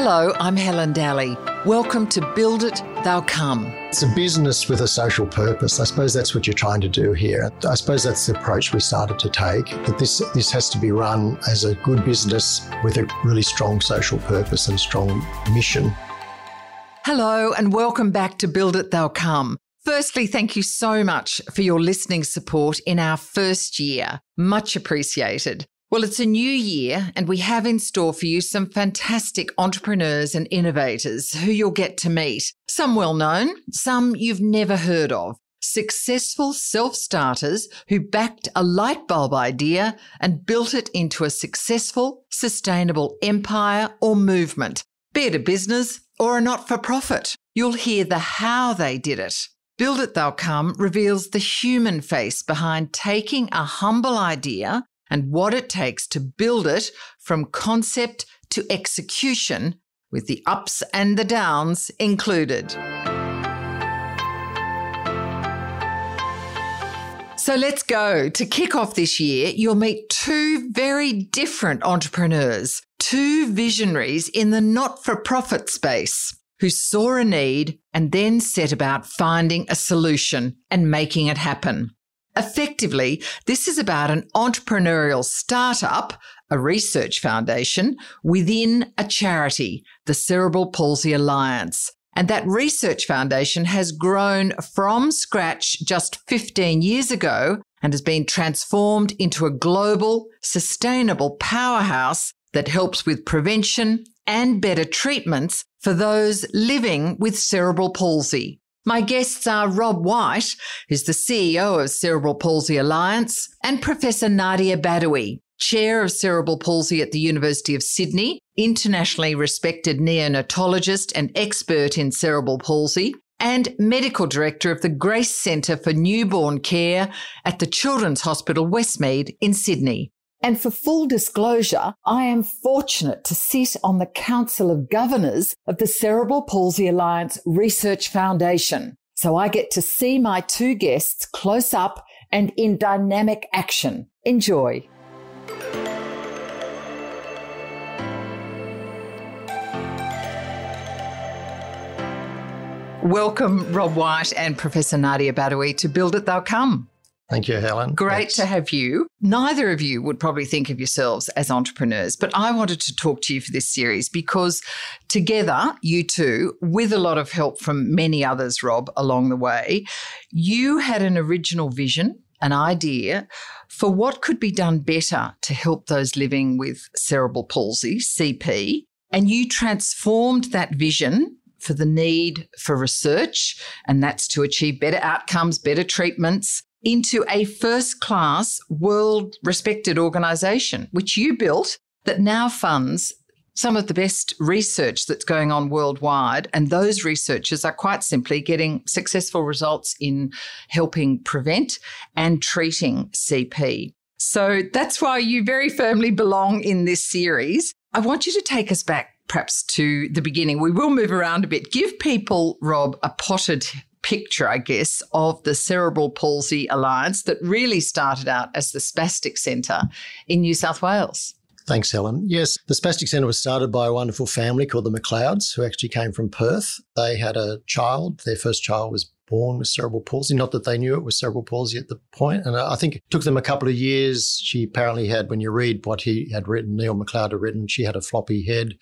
Hello, I'm Helen Daly. Welcome to Build It, They'll Come. It's a business with a social purpose. I suppose that's what you're trying to do here. I suppose that's the approach we started to take. That this this has to be run as a good business with a really strong social purpose and strong mission. Hello, and welcome back to Build It, They'll Come. Firstly, thank you so much for your listening support in our first year. Much appreciated. Well, it's a new year, and we have in store for you some fantastic entrepreneurs and innovators who you'll get to meet. Some well known, some you've never heard of. Successful self starters who backed a light bulb idea and built it into a successful, sustainable empire or movement, be it a business or a not for profit. You'll hear the how they did it. Build It They'll Come reveals the human face behind taking a humble idea and what it takes to build it from concept to execution, with the ups and the downs included. So let's go. To kick off this year, you'll meet two very different entrepreneurs, two visionaries in the not for profit space who saw a need and then set about finding a solution and making it happen. Effectively, this is about an entrepreneurial startup, a research foundation within a charity, the Cerebral Palsy Alliance. And that research foundation has grown from scratch just 15 years ago and has been transformed into a global, sustainable powerhouse that helps with prevention and better treatments for those living with cerebral palsy. My guests are Rob White, who's the CEO of Cerebral Palsy Alliance, and Professor Nadia Badawi, Chair of Cerebral Palsy at the University of Sydney, internationally respected neonatologist and expert in cerebral palsy, and Medical Director of the Grace Centre for Newborn Care at the Children's Hospital Westmead in Sydney. And for full disclosure, I am fortunate to sit on the Council of Governors of the Cerebral Palsy Alliance Research Foundation. So I get to see my two guests close up and in dynamic action. Enjoy. Welcome, Rob White and Professor Nadia Badawi to Build It They'll Come. Thank you, Helen. Great to have you. Neither of you would probably think of yourselves as entrepreneurs, but I wanted to talk to you for this series because together, you two, with a lot of help from many others, Rob, along the way, you had an original vision, an idea for what could be done better to help those living with cerebral palsy, CP, and you transformed that vision for the need for research, and that's to achieve better outcomes, better treatments, into a first class, world respected organization, which you built that now funds some of the best research that's going on worldwide. And those researchers are quite simply getting successful results in helping prevent and treating CP. So that's why you very firmly belong in this series. I want you to take us back perhaps to the beginning. We will move around a bit. Give people, Rob, a potted picture, I guess, of the Cerebral Palsy Alliance that really started out as the Spastic Centre in New South Wales. Thanks, Helen. Yes, the Spastic Centre was started by a wonderful family called the McLeods, who actually came from Perth. They had a child. Their first child was born with cerebral palsy. Not that they knew it was cerebral palsy at the point. And uh, I think it took them a couple of years. She apparently had, when you read what he had written, Neil McLeod had written, she had a floppy head.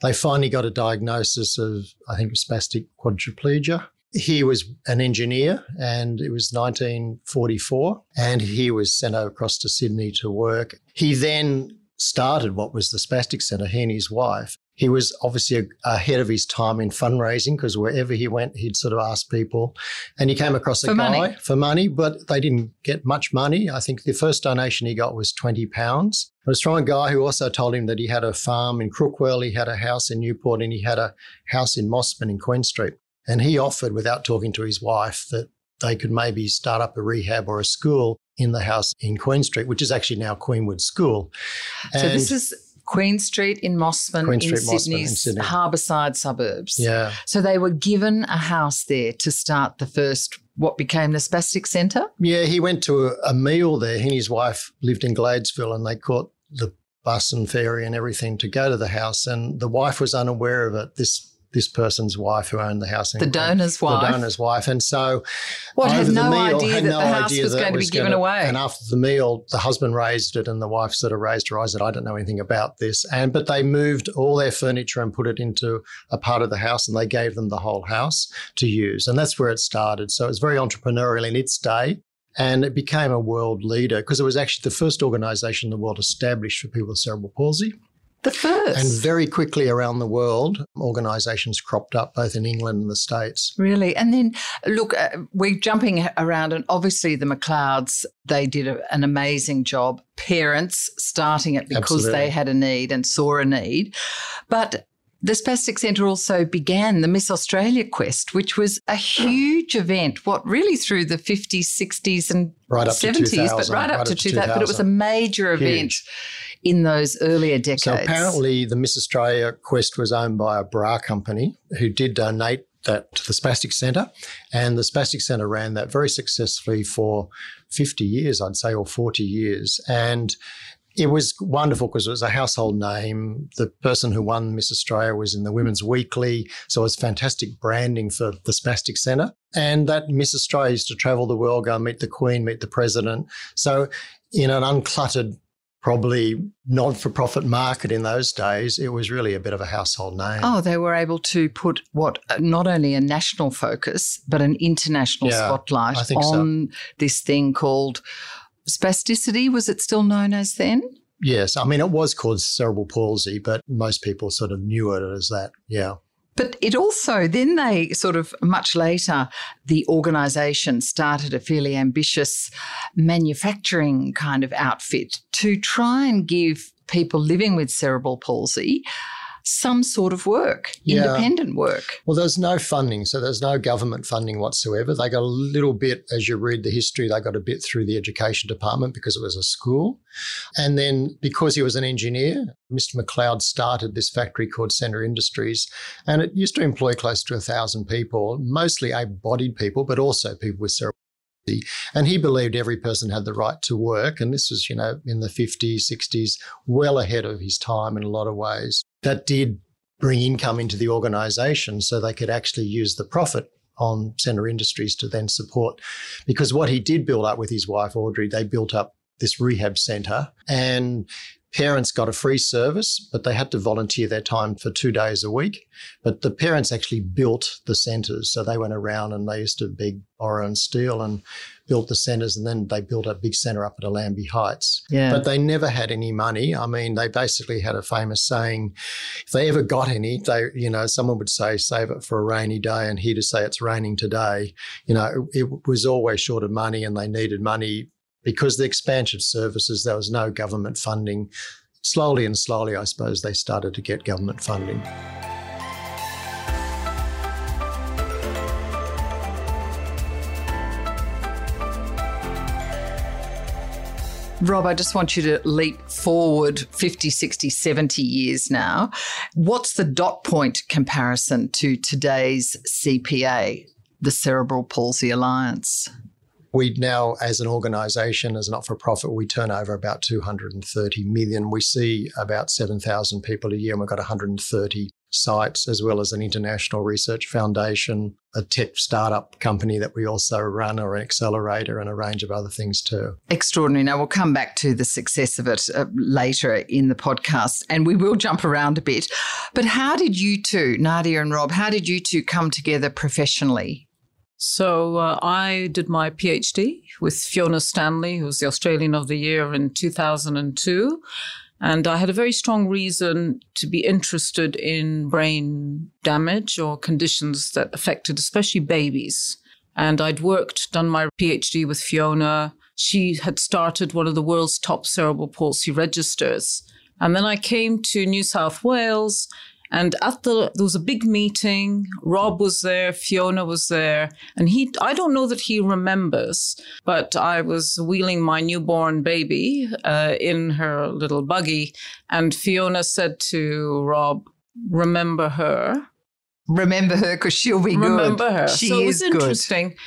They finally got a diagnosis of, I think, spastic quadriplegia. He was an engineer and it was 1944 and he was sent across to Sydney to work. He then started what was the Spastic Centre, he and his wife. He was obviously ahead of his time in fundraising because wherever he went, he'd sort of ask people. And he came across a for guy money. for money, but they didn't get much money. I think the first donation he got was 20 pounds. It was from a guy who also told him that he had a farm in Crookwell, he had a house in Newport, and he had a house in Mosman in Queen Street. And he offered, without talking to his wife, that they could maybe start up a rehab or a school in the house in Queen Street, which is actually now Queenwood School. so this is Queen Street in Mosman Queen in Street, in Sydney's Sydney. harbourside suburbs. yeah, So they were given a house there to start the first, what became the Spastic Centre. yeah. He went to a, a meal there. He and his wife lived in Gladesville, and they caught the bus and ferry and everything to go to the house. And the wife was unaware of it. This this person's wife who owned the house. The donor's wife. The donor's wife. And so, what had no meal, idea had that no the house was going to be given gonna, away. And after the meal, the husband raised it, and the wife sort of raised her eyes. Said, "I don't know anything about this." And but they moved all their furniture and put it into a part of the house, and they gave them the whole house to use, and that's where it started. So it was very entrepreneurial in its day. And it became a world leader because it was actually the first organization in the world established for people with cerebral palsy. The first. And very quickly around the world, organisations cropped up both in England and the States. Really? And then, look, uh, we're jumping around, and obviously the McLeods, they did a, an amazing job. Parents starting it because Absolutely. they had a need and saw a need. But the Spastic Centre also began the Miss Australia Quest, which was a huge event, what really through the 50s, 60s, and right 70s, but right, right up, to 2000. 2000. But it was a major event. Huge in those earlier decades. So apparently, the Miss Australia quest was owned by a bra company who did donate that to the Spastic Centre. And the Spastic Centre ran that very successfully for 50 years, I'd say, or 40 years. And it was wonderful because it was a household name. The person who won Miss Australia was in the Women's Weekly. So it was fantastic branding for the Spastic Centre. And that Miss Australia used to travel the world, go meet the Queen, meet the President. So in an uncluttered probably not for profit market in those days, it was really a bit of a household name. Oh, they were able to put what uh, not only a national focus, but an international yeah, spotlight on so. this thing called spasticity. Was it still known as then? Yes. I mean, it was called cerebral palsy, but most people sort of knew it as that. Yeah. But it also, then they sort of much later, the organisation started a fairly ambitious manufacturing kind of outfit to try and give people living with cerebral palsy some sort of work, yeah. independent work. Well, there's no funding. So there's no government funding whatsoever. They got a little bit, as you read the history, they got a bit through the education department because it was a school. And then because he was an engineer, Mr. McLeod started this factory called Centre Industries. And it used to employ close to a thousand people, mostly able bodied people, but also people with cerebral and he believed every person had the right to work. And this was, you know, in the 50s, 60s, well ahead of his time in a lot of ways. That did bring income into the organization so they could actually use the profit on Centre Industries to then support. Because what he did build up with his wife, Audrey, they built up this rehab centre and Parents got a free service, but they had to volunteer their time for two days a week. But the parents actually built the centres. So they went around and they used to beg, borrow, and steal and built the centres. And then they built a big centre up at Allambie Heights. Yeah. But they never had any money. I mean, they basically had a famous saying if they ever got any, they, you know, someone would say, save it for a rainy day. And here to say it's raining today, you know, it, it was always short of money and they needed money because the expansion services, there was no government funding. Slowly and slowly, I suppose, they started to get government funding. Rob, I just want you to leap forward 50, 60, 70 years now. What's the dot point comparison to today's CPA, the Cerebral Palsy Alliance? We now, as an organisation, as a not for profit, we turn over about 230 million. We see about 7,000 people a year, and we've got 130 sites, as well as an international research foundation, a tech startup company that we also run, or an accelerator, and a range of other things too. Extraordinary. Now, we'll come back to the success of it uh, later in the podcast, and we will jump around a bit. But how did you two, Nadia and Rob, how did you two come together professionally? So uh, I did my PhD with Fiona Stanley, who was the Australian of the Year in 2002. And I had a very strong reason to be interested in brain damage or conditions that affected especially babies. And I'd worked, done my PhD with Fiona. She had started one of the world's top cerebral palsy registers. And then I came to New South Wales and at the there was a big meeting. Rob was there, Fiona was there, and he I don't know that he remembers, but I was wheeling my newborn baby uh, in her little buggy, and Fiona said to Rob, "Remember her." Remember her because she'll be Remember good. Remember her. She so is it was interesting. Good.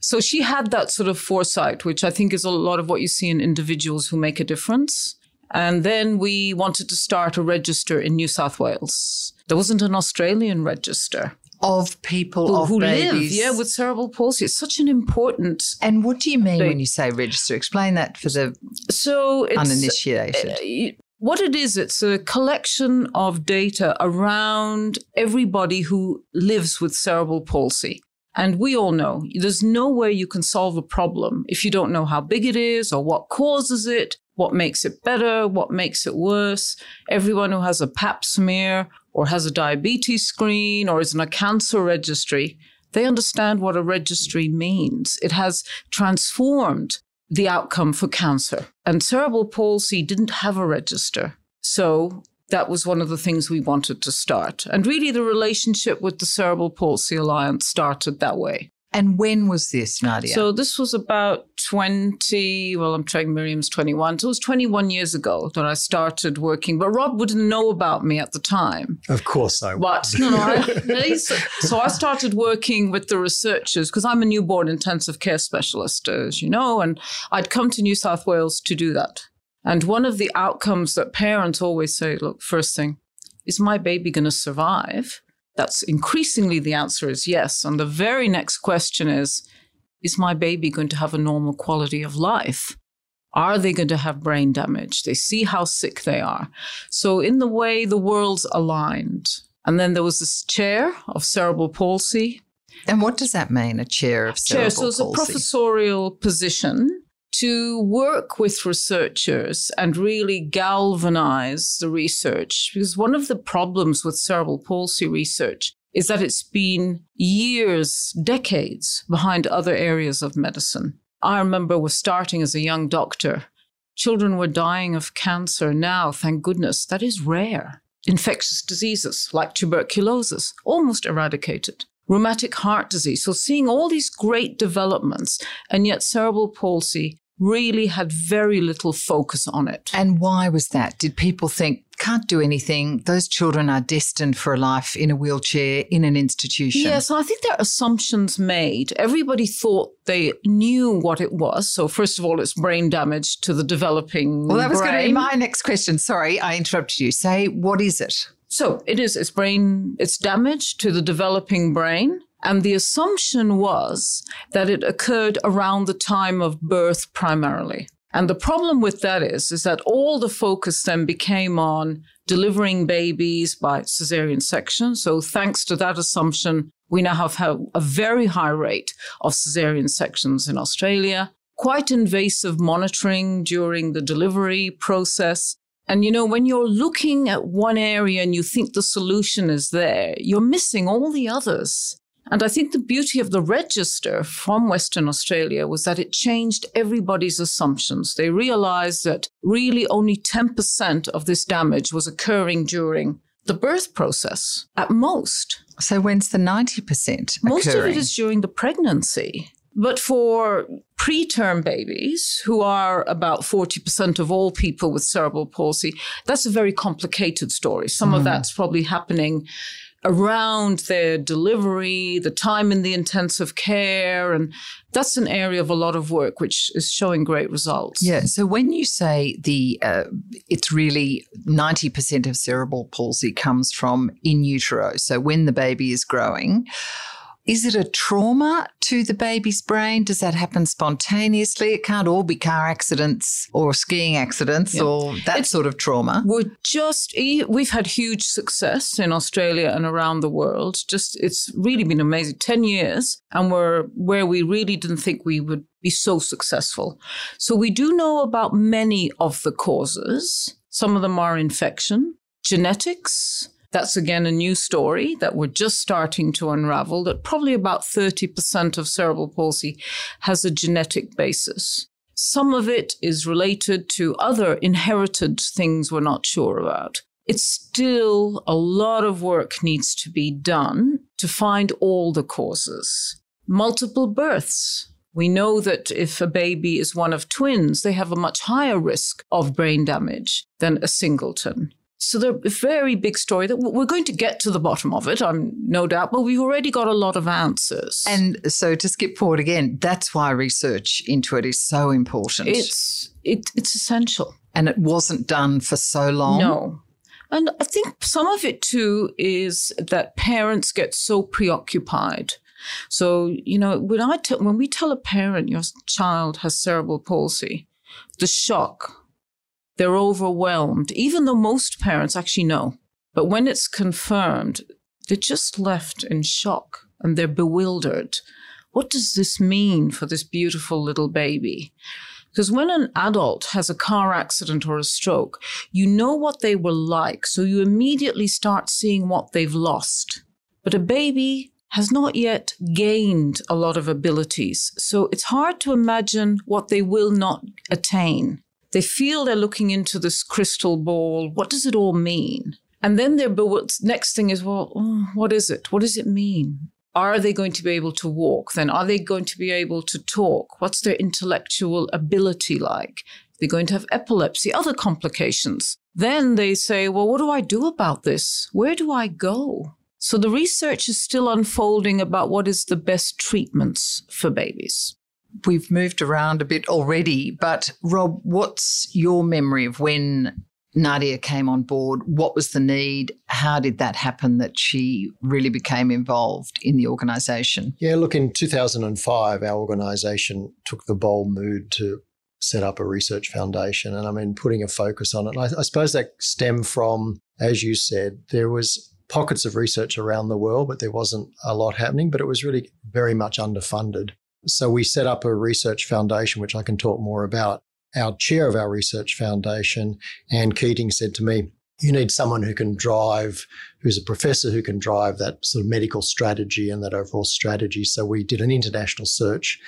So she had that sort of foresight, which I think is a lot of what you see in individuals who make a difference. And then we wanted to start a register in New South Wales. There wasn't an Australian register of people who, of who live, yeah, with cerebral palsy. It's such an important. And what do you mean They- when you say register? Explain that for the So it's uninitiated. Uh, what it is, it's a collection of data around everybody who lives with cerebral palsy. And we all know there's no way you can solve a problem if you don't know how big it is or what causes it, what makes it better, what makes it worse. Everyone who has a pap smear or has a diabetes screen or is in a cancer registry, they understand what a registry means. It has transformed the outcome for cancer. And cerebral palsy didn't have a register. So that was one of the things we wanted to start. And really, the relationship with the Cerebral Palsy Alliance started that way. and when was this, Nadia? So this was about 20, well, I'm trying Miriam's 21. So it was 21 years ago that I started working. But Rob wouldn't know about me at the time. Of course, I But no, no, I, so I started working with the researchers because I'm a newborn intensive care specialist, as you know, and I'd come to New South Wales to do that. And one of the outcomes that parents always say, look, first thing, is my baby going to survive? That's increasingly the answer is yes. And the very next question is, is my baby going to have a normal quality of life? Are they going to have brain damage? They see how sick they are. So, in the way the worlds aligned. And then there was this chair of cerebral palsy. and what does that mean, a chair of cerebral palsy? Chair. So, it's a professorial position to work with researchers and really galvanize the research. Because one of the problems with cerebral palsy research is that it's been years, decades behind other areas of medicine. I remember was starting as a young doctor. Children were dying of cancer. Now, thank goodness, that is rare. Infectious diseases like tuberculosis, almost eradicated. Rheumatic heart disease. So, seeing all these great developments, and yet cerebral palsy really had very little focus on it. And why was that? Did people think, can't do anything? Those children are destined for a life in a wheelchair in an institution. Yes, I think there are assumptions made. Everybody thought they knew what it was. So, first of all, it's brain damage to the developing. Brain. Well, that was going to be my next question. Sorry, I interrupted you. Say, what is it? So it is, it's brain, it's damage to the developing brain. And the assumption was that it occurred around the time of birth primarily. And the problem with that is, is that all the focus then became on delivering babies by cesarean section. So thanks to that assumption, we now have a very high rate of cesarean sections in Australia, quite invasive monitoring during the delivery process. And you know, when you're looking at one area and you think the solution is there, you're missing all the others. And I think the beauty of the register from Western Australia was that it changed everybody's assumptions. They realized that really only 10% of this damage was occurring during the birth process at most. So when's the 90% Most of it is during the pregnancy. But for preterm babies, who are about 40% of all people with cerebral palsy, that's a very complicated story. Some of hmm. that's probably happening around their delivery, the time in the intensive care. And that's an area of a lot of work, which is showing great results. Yeah. So when you say the uh, it's really ninety percent of cerebral palsy comes from in utero, so when the baby is growing, is it a trauma to the baby's brain? Does that happen spontaneously? It can't all be car accidents or skiing accidents Yeah. or that It's- sort of trauma. We're just, we've had huge success in Australia and around the world. Just, it's really been amazing. 10 years, and we're where we really didn't think we would be so successful. So we do know about many of the causes. Some of them are infection, genetics. That's again a new story that we're just starting to unravel that probably about 30% of cerebral palsy has a genetic basis. Some of it is related to other inherited things we're not sure about. It's still a lot of work needs to be done to find all the causes. Multiple births. We know that if a baby is one of twins, they have a much higher risk of brain damage than a singleton. So they're a very big story that we're going to get to the bottom of it, I'm no doubt, but we've already got a lot of answers. And so to skip forward again, that's why research into it is so important. It's it, it's essential. And it wasn't done for so long. No. And I think some of it too is that parents get so preoccupied. So, you know, when I tell, when we tell a parent your child has cerebral palsy, the shock they're overwhelmed, even though most parents actually know. But when it's confirmed, they're just left in shock and they're bewildered. What does this mean for this beautiful little baby? Because when an adult has a car accident or a stroke, you know what they were like, so you immediately start seeing what they've lost. But a baby has not yet gained a lot of abilities, so it's hard to imagine what they will not attain. They feel they're looking into this crystal ball. What does it all mean? And then their next thing is, well, oh, what is it? What does it mean? Are they going to be able to walk? Then are they going to be able to talk? What's their intellectual ability like? Are They're going to have epilepsy, other complications. Then they say, well, what do I do about this? Where do I go? So the research is still unfolding about what is the best treatments for babies we've moved around a bit already, but Rob, what's your memory of when Nadia came on board? What was the need? How did that happen that she really became involved in the organisation? Yeah, look, in 2005, our organisation took the bold move to set up a research foundation and I mean, putting a focus on it. I, I suppose that stemmed from, as you said, there was pockets of research around the world, but there wasn't a lot happening, but it was really very much underfunded. So we set up a research foundation, which I can talk more about. Our chair of our research foundation, Anne Keating, said to me, you need someone who can drive, who's a professor who can drive that sort of medical strategy and that overall strategy. So we did an international search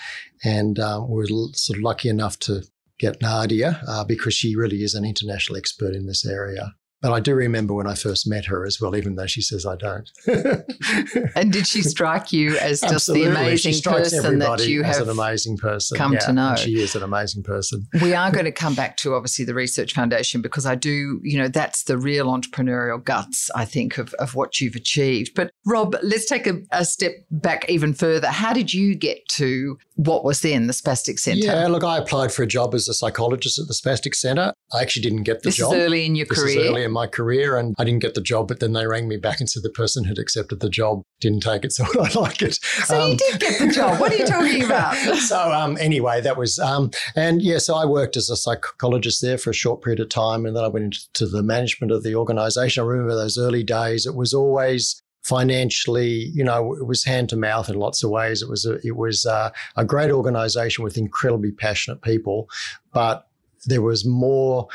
and um, we were sort of lucky enough to get Nadia uh, because she really is an international expert in this area. But I do remember when I first met her as well, even though she says I don't. and did she strike you as just Absolutely. the amazing person that you have an amazing person. come yeah, to know? She is an amazing person. we are going to come back to obviously the Research Foundation because I do, you know, that's the real entrepreneurial guts, I think, of, of what you've achieved. But Rob, let's take a, a step back even further. How did you get to what was then the Spastic Centre? Yeah, look, I applied for a job as a psychologist at the Spastic Centre. I actually didn't get the this job. This is early in your this career. Is early in my career, and I didn't get the job. But then they rang me back and said the person had accepted the job didn't take it, so I like it. So um, you did get the job. What are you talking about? so um, anyway, that was um, and yeah, so I worked as a psychologist there for a short period of time, and then I went into the management of the organisation. I remember those early days. It was always financially, you know, it was hand to mouth in lots of ways. It was a, it was a, a great organisation with incredibly passionate people, but there was more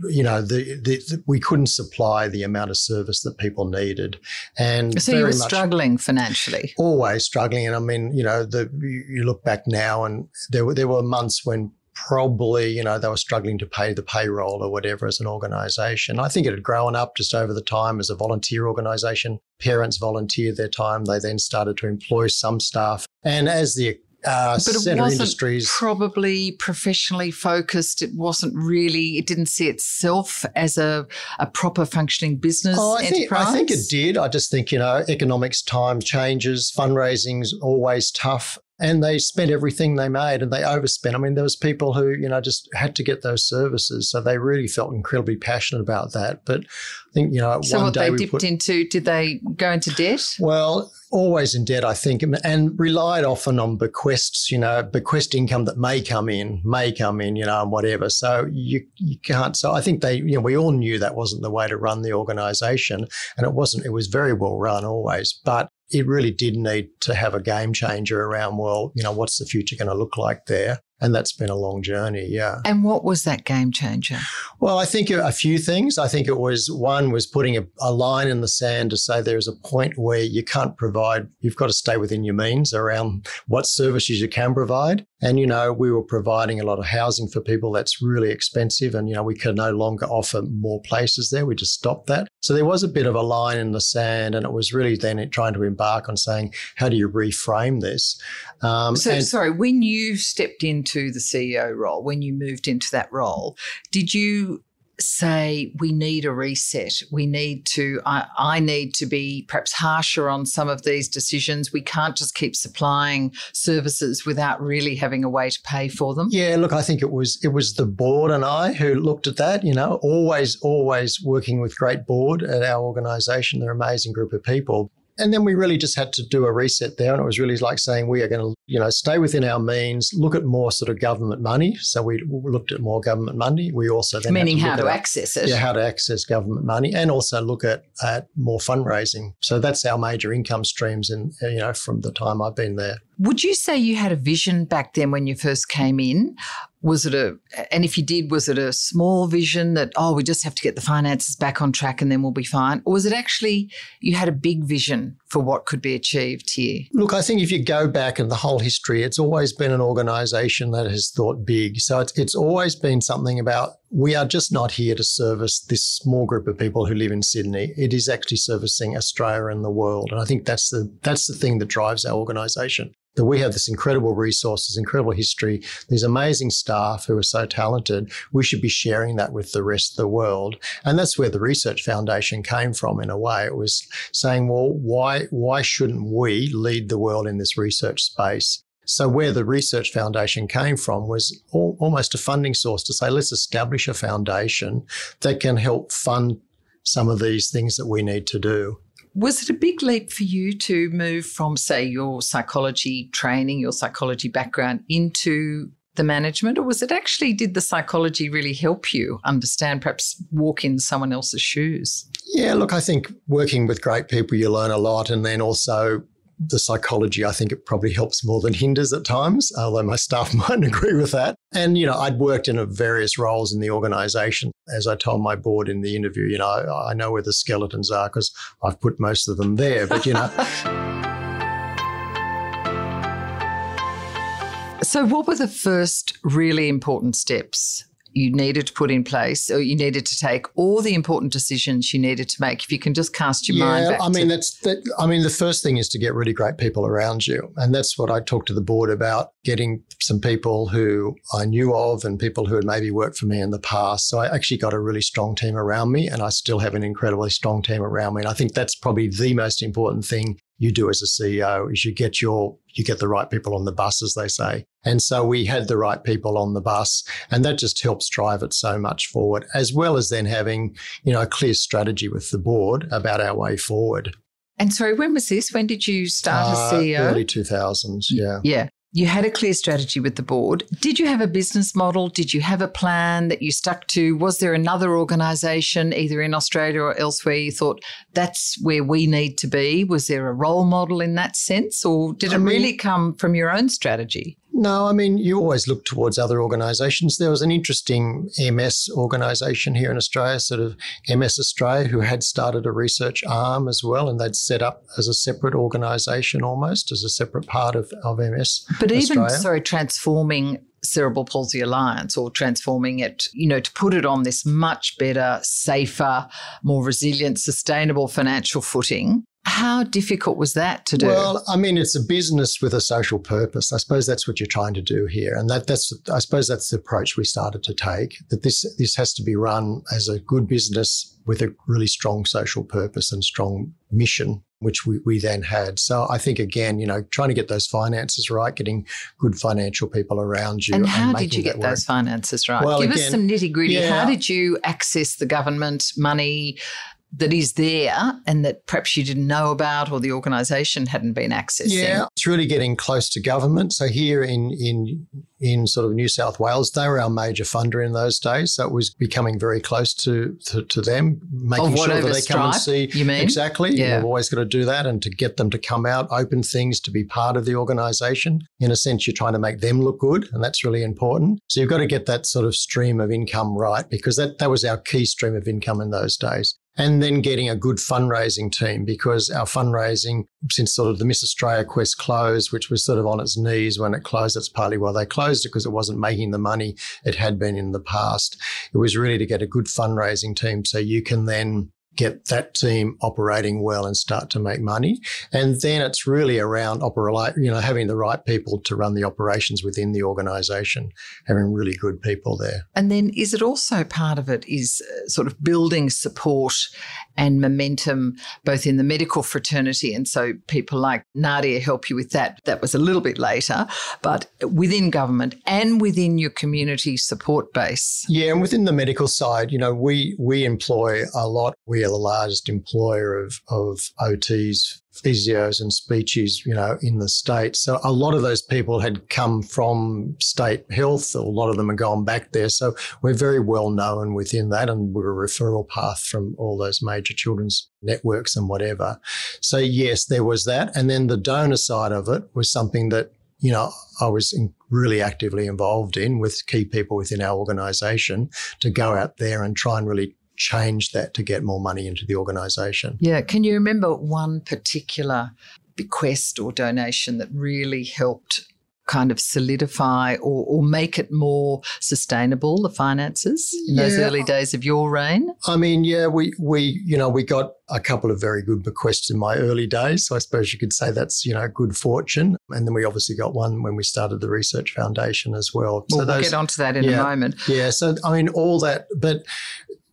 you know, the, the, the, we couldn't supply the amount of service that people needed, and so you were struggling financially. Always struggling, and I mean, you know, the you look back now, and there were there were months when probably you know they were struggling to pay the payroll or whatever as an organisation. I think it had grown up just over the time as a volunteer organisation. Parents volunteered their time. They then started to employ some staff, and as the uh, but it wasn't industries. probably professionally focused. It wasn't really. It didn't see itself as a, a proper functioning business oh, I think, I think it did. I just think you know, economics time changes. Fundraising's always tough, and they spent everything they made and they overspent. I mean, there was people who, you know, just had to get those services. So they really felt incredibly passionate about that. But I think, you know, so what they dipped put, into, did they go into debt? Well, always in debt, I think, and relied often on bequests, you know, bequest income that may come in, may come in, you know, and whatever. So you you can't. So I think they, you know, we all knew that wasn't the way to run the organisation, and it wasn't. It was very well run always, but it really did need to have a game changer around. Well, you know, what's the future going to look like there? And that's been a long journey, yeah. And what was that game changer? Well, I think a few things. I think it was one was putting a, a, line in the sand to say there is a point where you can't provide, you've got to stay within your means around what services you can provide. And, you know, we were providing a lot of housing for people that's really expensive. And, you know, we could no longer offer more places there. We just stopped that. So there was a bit of a line in the sand. And it was really then trying to embark on saying, how do you reframe this? Um, so, and- sorry, when you stepped into the CEO role, when you moved into that role, did you say we need a reset? We need to, I, I, need to be perhaps harsher on some of these decisions. We can't just keep supplying services without really having a way to pay for them. Yeah, look, I think it was it was the board and I who looked at that. You know, always always working with great board at our organisation. They're an amazing group of people. And then we really just had to do a reset there. And it was really like saying we are going to, you know, stay within our means, look at more sort of government money. So we looked at more government money. We also then meaning to how to at, access it. Yeah, how to access government money, and also look at at more fundraising. So that's our major income streams, and you know, from the time I've been there. Would you say you had a vision back then when you first came in was it a and if you did was it a small vision that oh we just have to get the finances back on track and then we'll be fine or was it actually you had a big vision for what could be achieved here look i think if you go back in the whole history it's always been an organization that has thought big so it's, it's always been something about we are just not here to service this small group of people who live in Sydney. It is actually servicing Australia and the world. And I think that's the that's the thing that drives our organization that we have this incredible resources, incredible history, these amazing staff who are so talented. We should be sharing that with the rest of the world. And that's where the Research Foundation came from in a way. It was saying, well, why, why shouldn't we lead the world in this research space? So where the Research Foundation came from was all, almost a funding source to say, let's establish a foundation that can help fund some of these things that we need to do. Was it a big leap for you to move from, say, your psychology training, your psychology background into the management, or was it actually, did the psychology really help you understand, perhaps walk in someone else's shoes? Yeah, look, I think working with great people, you learn a lot. And then also the psychology, I think it probably helps more than hinders at times, although my staff mightn't agree with that. And, you know, I'd worked in various roles in the organization. As I told my board in the interview, you know, I know where the skeletons are because I've put most of them there, but, you know. so, what were the first really important steps you needed to put in place or you needed to take all the important decisions you needed to make. If you can just cast your yeah, mind back i mean that's that i mean the first thing is to get really great people around you. And that's what i talked to the board about getting some people who i knew of and people who had maybe worked for me in the past. So i actually got a really strong team around me and i still have an incredibly strong team around me. And i think that's probably the most important thing you do as a CEO is you get your you get the right people on the bus, as they say. And so we had the right people on the bus, and that just helps drive it so much forward, as well as then having you know a clear strategy with the board about our way forward. And sorry, when was this? When did you start uh, as CEO? Early 2000s, yeah. Yeah. You had a clear strategy with the board. Did you have a business model? Did you have a plan that you stuck to? Was there another organisation, either in Australia or elsewhere, you thought that's where we need to be? Was there a role model in that sense, or did it mean, really come from your own strategy? No, I mean, you always look towards other organisations. There was an interesting MS organisation here in Australia, sort of MS Australia, who had started a research arm as well, and they'd set up as a separate organisation almost, as a separate part of, of MS. But Australia. even, sorry, transforming Cerebral Palsy Alliance or transforming it, you know, to put it on this much better, safer, more resilient, sustainable financial footing. How difficult was that to do? Well, I mean, it's a business with a social purpose. I suppose that's what you're trying to do here, and that, that's I suppose that's the approach we started to take. That this this has to be run as a good business with a really strong social purpose and strong mission, which we, we then had. So I think again, you know, trying to get those finances right, getting good financial people around you, and how and did you get those finances right? Well, Give again, us some nitty gritty. Yeah. How did you access the government money? That is there and that perhaps you didn't know about or the organisation hadn't been accessing? Yeah, it's really getting close to government. So here in in in sort of New South Wales, they were our major funder in those days. So it was becoming very close to to, to them, making sure that they come and see. You mean exactly? Yeah, we've always got to do that, and to get them to come out, open things, to be part of the organisation. In a sense, you're trying to make them look good, and that's really important. So you've got to get that sort of stream of income right because that that was our key stream of income in those days and then getting a good fundraising team because our fundraising since sort of the Miss Australia quest closed, which was sort of on its knees when it closed, that's partly why they closed it because it wasn't making the money it had been in the past. It was really to get a good fundraising team so you can then get that team operating well and start to make money. And then it's really around operate, you know, having the right people to run the operations within the organization, having really good people there. And then is it also part of it is uh, sort of building support and momentum both in the medical fraternity and so people like Nadia help you with that. That was a little bit later, but within government and within your community support base. Yeah, and within the medical side, you know, we we employ a lot. We are the largest employer of, of OTs, physios and speeches, you know, in the state. So a lot of those people had come from state health. A lot of them have gone back there. So we're very well known within that and we're a referral path from all those major children's networks and whatever. So yes, there was that. And then the donor side of it was something that you know, I was really actively involved in with key people within our organization to go out there and try and really change that to get more money into the organisation. Yeah. Can you remember one particular bequest or donation that really helped kind of solidify or, or make it more sustainable, the finances in yeah. those early days of your reign? I mean, yeah, we, we, you know, we got a couple of very good bequests in my early days. So I suppose you could say that's, you know, good fortune. And then we obviously got one when we started the Research Foundation as well. well so those, we'll get onto that in yeah, a moment. Yeah. So, I mean, all that, but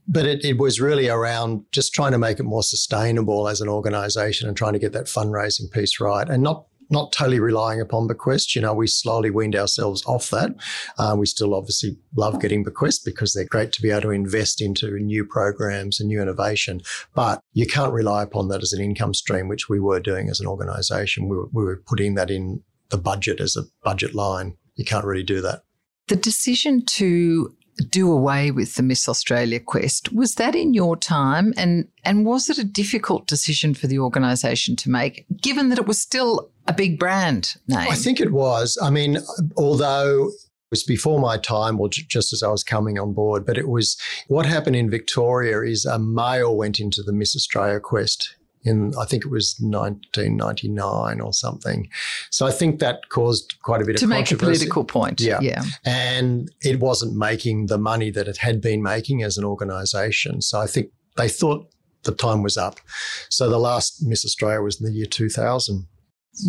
but it, it, was really around just trying to make it more sustainable as an organization and trying to get that fundraising piece right and not not totally relying upon bequests. You know, we slowly weaned ourselves off that. Uh, we still obviously love getting bequests because they're great to be able to invest into new programs and new innovation. But you can't rely upon that as an income stream, which we were doing as an organization. We were, we were putting that in the budget as a budget line. You can't really do that. The decision to do away with the Miss Australia quest. Was that in your time and and was it a difficult decision for the organisation to make, given that it was still a big brand name? I think it was. I mean, although it was before my time, or just as I was coming on board, but it was what happened in Victoria is a male went into the Miss Australia quest in I think it was 1999 or something. So I think that caused quite a bit to of make a political point. Yeah, yeah, and it wasn't making the money that it had been making as an organisation. So I think they thought the time was up. So the last Miss Australia was in the year 2000.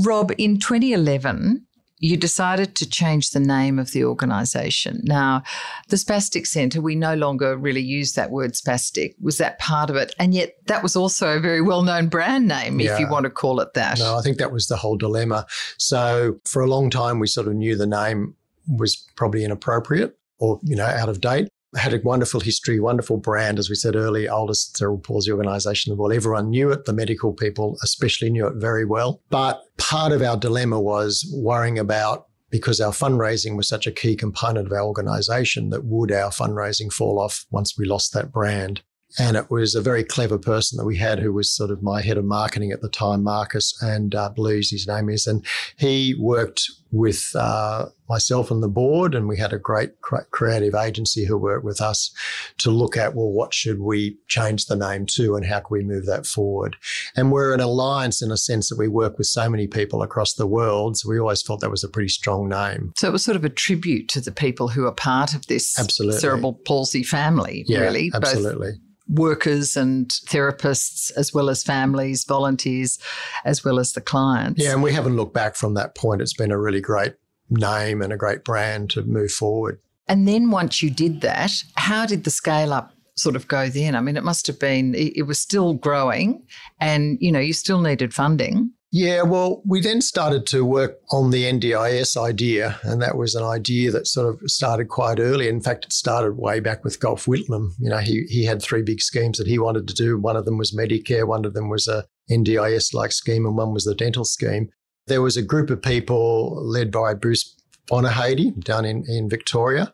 Rob, in 2011, you decided to change the name of the organisation. Now, the Spastic Centre, we no longer really use that word spastic. Was that part of it? And yet, that was also a very well known brand name, yeah. if you want to call it that. No, I think that was the whole dilemma. So, for a long time, we sort of knew the name was probably inappropriate or, you know, out of date had a wonderful history, wonderful brand, as we said earlier, oldest cerebral palsy organisation in the world. Everyone knew it. The medical people especially knew it very well. But part of our dilemma was worrying about because our fundraising was such a key component of our organisation that would our fundraising fall off once we lost that brand. And it was a very clever person that we had who was sort of my head of marketing at the time, Marcus and uh, Blues, his name is. And he worked with uh, myself and the board, and we had a great creative agency who worked with us to look at, well, what should we change the name to and how can we move that forward? And we're an alliance in a sense that we work with so many people across the world. So we always felt that was a pretty strong name. So it was sort of a tribute to the people who are part of this absolutely. cerebral palsy family, yeah, really. Absolutely. Both workers and therapists, as well as families, volunteers, as well as the clients. Yeah, and we haven't looked back from that point. It's been a really great name and a great brand to move forward. And then once you did that, how did the scale up sort of go then? I mean, it must have been, it was still growing and, you know, you still needed funding. Yeah, well, we then started to work on the NDIS idea, and that was an idea that sort of started quite early. In fact, it started way back with Gough Whitlam. You know, he he had three big schemes that he wanted to do. One of them was Medicare, one of them was a NDIS-like scheme, and one was the dental scheme. There was a group of people led by Bruce Bonyhady down in, in Victoria,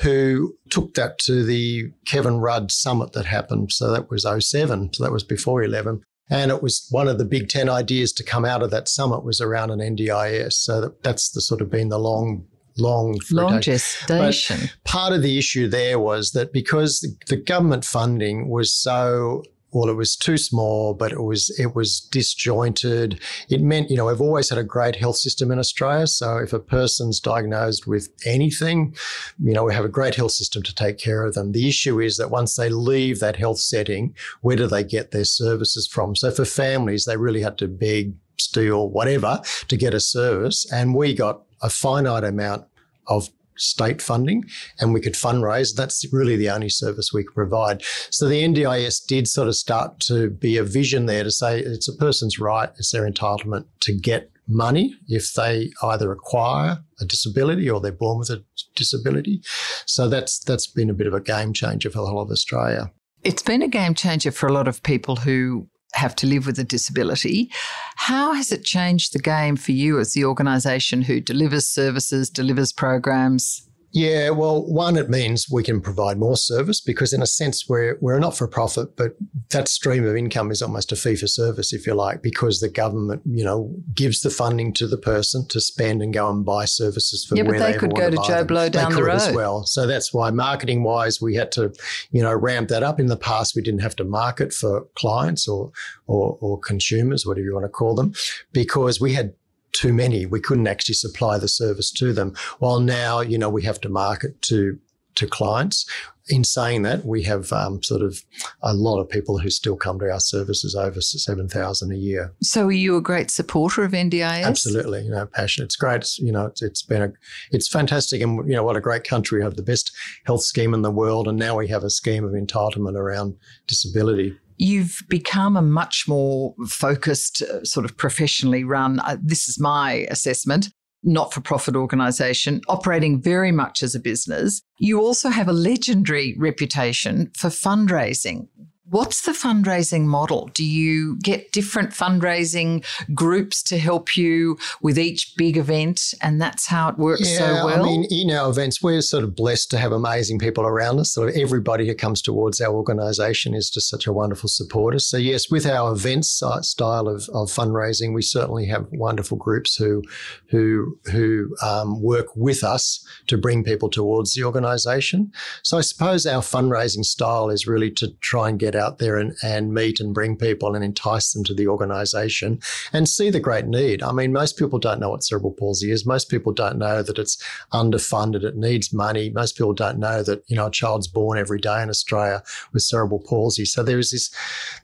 who took that to the Kevin Rudd summit that happened. So that was 07. So that was before 11. And it was one of the big 10 ideas to come out of that summit was around an NDIS. So that, that's the sort of been the long, long, long gestation. But part of the issue there was that because the government funding was so well, it was too small, but it was it was disjointed. It meant, you know, we've always had a great health system in Australia. So if a person's diagnosed with anything, you know, we have a great health system to take care of them. The issue is that once they leave that health setting, where do they get their services from? So for families, they really had to beg, steal, whatever to get a service. And we got a finite amount of state funding and we could fundraise. That's really the only service we could provide. So the NDIS did sort of start to be a vision there to say it's a person's right, it's their entitlement to get money if they either acquire a disability or they're born with a disability. So that's that's been a bit of a game changer for the whole of Australia. It's been a game changer for a lot of people who have to live with a disability. How has it changed the game for you as the organisation who delivers services, delivers programs? Yeah, well, one, it means we can provide more service because, in a sense, we're, we're a not for profit, but that stream of income is almost a fee for service, if you like, because the government, you know, gives the funding to the person to spend and go and buy services for yeah, where but they, they could go to Joe them. Blow down they the road as well. So that's why, marketing wise, we had to, you know, ramp that up. In the past, we didn't have to market for clients or, or, or consumers, whatever you want to call them, because we had too many. We couldn't actually supply the service to them. While now, you know, we have to market to to clients. In saying that, we have um, sort of a lot of people who still come to our services over seven thousand a year. So, are you a great supporter of NDIS? Absolutely, you know, passion. It's great. It's, you know, it's, it's been a, it's fantastic, and you know, what a great country. We have the best health scheme in the world, and now we have a scheme of entitlement around disability you've become a much more focused, uh, sort of professionally run, uh, this is my assessment, not for profit organisation, operating very much as a business. You also have a legendary reputation for fundraising. What's the fundraising model? Do you get different fundraising groups to help you with each big event? And that's how it works yeah, so well? I mean, in our events, we're sort of blessed to have amazing people around us. Sort of everybody who comes towards our organisation is just such a wonderful supporter. So, yes, with our events uh, style of, of fundraising, we certainly have wonderful groups who, who, who um, work with us to bring people towards the organisation. So, I suppose our fundraising style is really to try and get get out there and, and meet and bring people and entice them to the organization and see the great need. I mean, most people don't know what cerebral palsy is. Most people don't know that it's underfunded. It needs money. Most people don't know that, you know, a child's born every day in Australia with cerebral palsy. So there's this,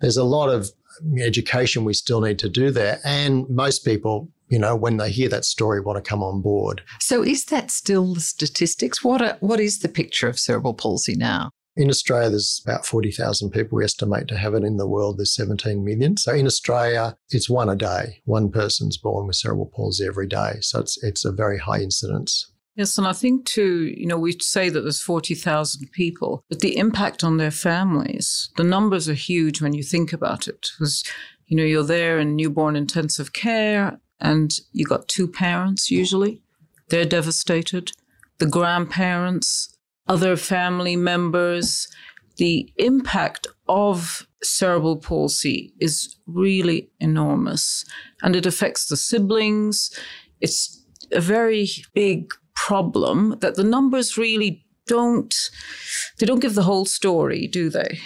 there's a lot of education we still need to do there. And most people you know, when they hear that story, want to come on board. So, is that still the statistics? What are, what is the picture of cerebral palsy now? In Australia, there's about 40,000 people we estimate to have it. In the world, there's 17 million. So in Australia, it's one a day. One person's born with cerebral palsy every day. So it's, it's a very high incidence. Yes, and I think too, you know, we say that there's 40,000 people, but the impact on their families, the numbers are huge when you think about it. Because, you know, you're there in newborn intensive care and you got two parents usually. They're devastated. The grandparents, other family members. The impact of cerebral palsy is really enormous and it affects the siblings. It's a very big problem that the numbers really don't they don't give the whole story, do they?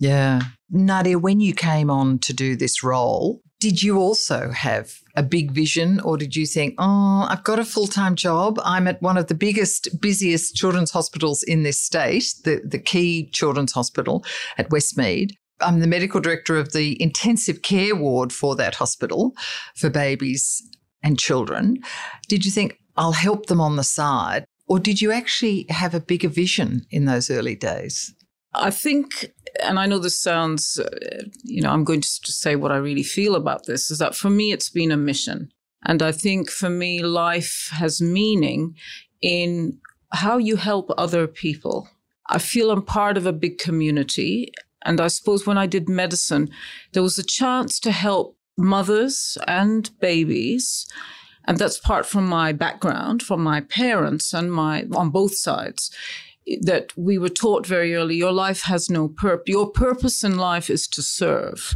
Yeah. Nadia, when you came on to do this role, did you also have a big vision, or did you think, oh, I've got a full time job? I'm at one of the biggest, busiest children's hospitals in this state, the, the key children's hospital at Westmead. I'm the medical director of the intensive care ward for that hospital for babies and children. Did you think, I'll help them on the side? Or did you actually have a bigger vision in those early days? I think, and I know this sounds, uh, you know, I'm going to say what I really feel about this is that for me, it's been a mission. And I think for me, life has meaning in how you help other people. I feel I'm part of a big community. And I suppose when I did medicine, there was a chance to help mothers and babies. And that's part from my background, from my parents and my, on both sides that we were taught very early your life has no purpose. Your purpose in life is to serve.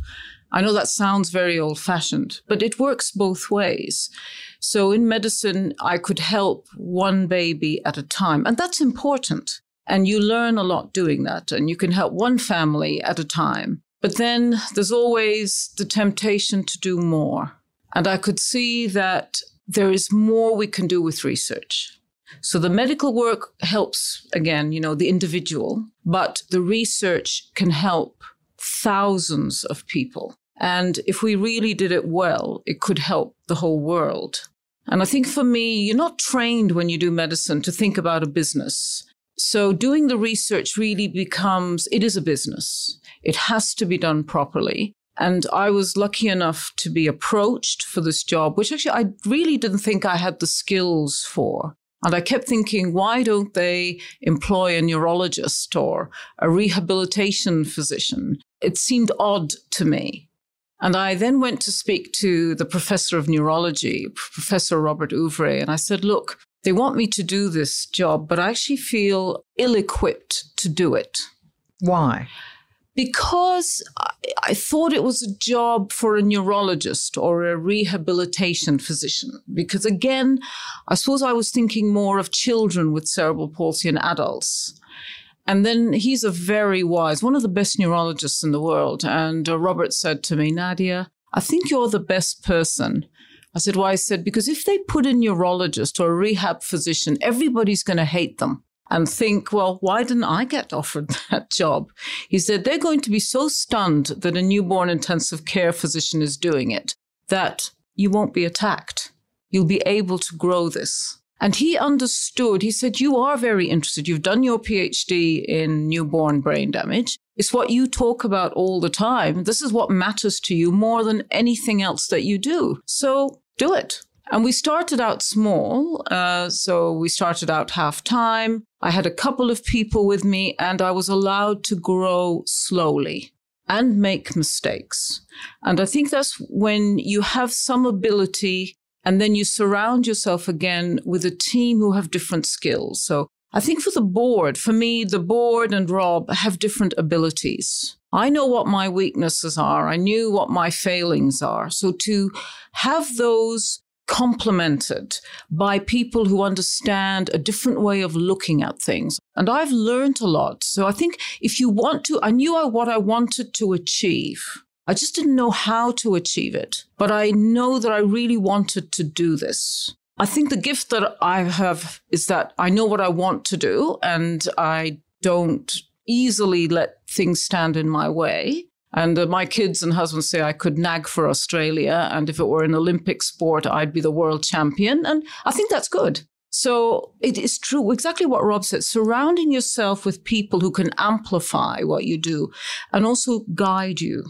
I know that sounds very old fashioned, but it works both ways. So in medicine, I could help one baby at a time, and that's important. And you learn a lot doing that, and you can help one family at a time. But then there's always the temptation to do more. And I could see that there is more we can do with research. So the medical work helps, again, you know, the individual, but the research can help thousands of people. And if we really did it well, it could help the whole world. And I think for me, you're not trained when you do medicine to think about a business. So doing the research really becomes, it is a business. It has to be done properly. And I was lucky enough to be approached for this job, which actually I really didn't think I had the skills for. And I kept thinking, why don't they employ a neurologist or a rehabilitation physician? It seemed odd to me. And I then went to speak to the professor of neurology, Professor Robert Ouvrier, and I said, look, they want me to do this job, but I actually feel ill equipped to do it. Why? Because I thought it was a job for a neurologist or a rehabilitation physician. Because again, I suppose I was thinking more of children with cerebral palsy and adults. And then he's a very wise, one of the best neurologists in the world. And uh, Robert said to me, Nadia, I think you're the best person. I said, why? I said, because if they put a neurologist or a rehab physician, everybody's going to hate them and think, well, why didn't I get offered that job? He said, they're going to be so stunned that a newborn intensive care physician is doing it that you won't be attacked. You'll be able to grow this. And he understood, he said, You are very interested. You've done your PhD in newborn brain damage. It's what you talk about all the time. This is what matters to you more than anything else that you do. So do it. And we started out small. Uh, so we started out half time. I had a couple of people with me, and I was allowed to grow slowly and make mistakes. And I think that's when you have some ability and then you surround yourself again with a team who have different skills. So I think for the board, for me, the board and Rob have different abilities. I know what my weaknesses are. I knew what my failings are. So to have those complemented by people who understand a different way of looking at things. And I've learned a lot. So I think if you want to, I knew what I wanted to achieve. I just didn't know how to achieve it, but I know that I really wanted to do this. I think the gift that I have is that I know what I want to do and I don't easily let things stand in my way. And uh, my kids and husband say I could nag for Australia. And if it were an Olympic sport, I'd be the world champion. And I think that's good. So it is true, exactly what Rob said, surrounding yourself with people who can amplify what you do and also guide you.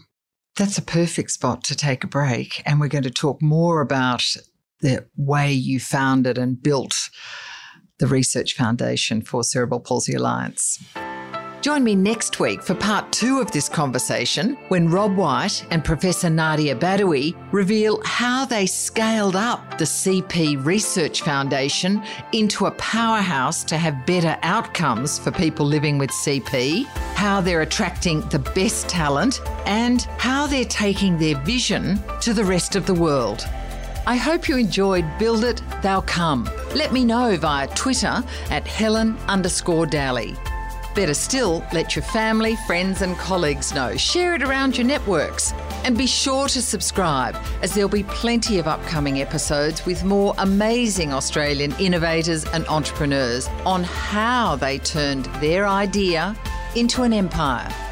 That's a perfect spot to take a break. And we're going to talk more about the way you founded and built the Research Foundation for Cerebral Palsy Alliance. Join me next week for part two of this conversation when Rob White and Professor Nadia Badawi reveal how they scaled up the CP Research Foundation into a powerhouse to have better outcomes for people living with CP, how they're attracting the best talent, and how they're taking their vision to the rest of the world. I hope you enjoyed Build It, They'll Come. Let me know via Twitter at Helen underscore Dalley. Better still, let your family, friends, and colleagues know. Share it around your networks. And be sure to subscribe, as there'll be plenty of upcoming episodes with more amazing Australian innovators and entrepreneurs on how they turned their idea into an empire.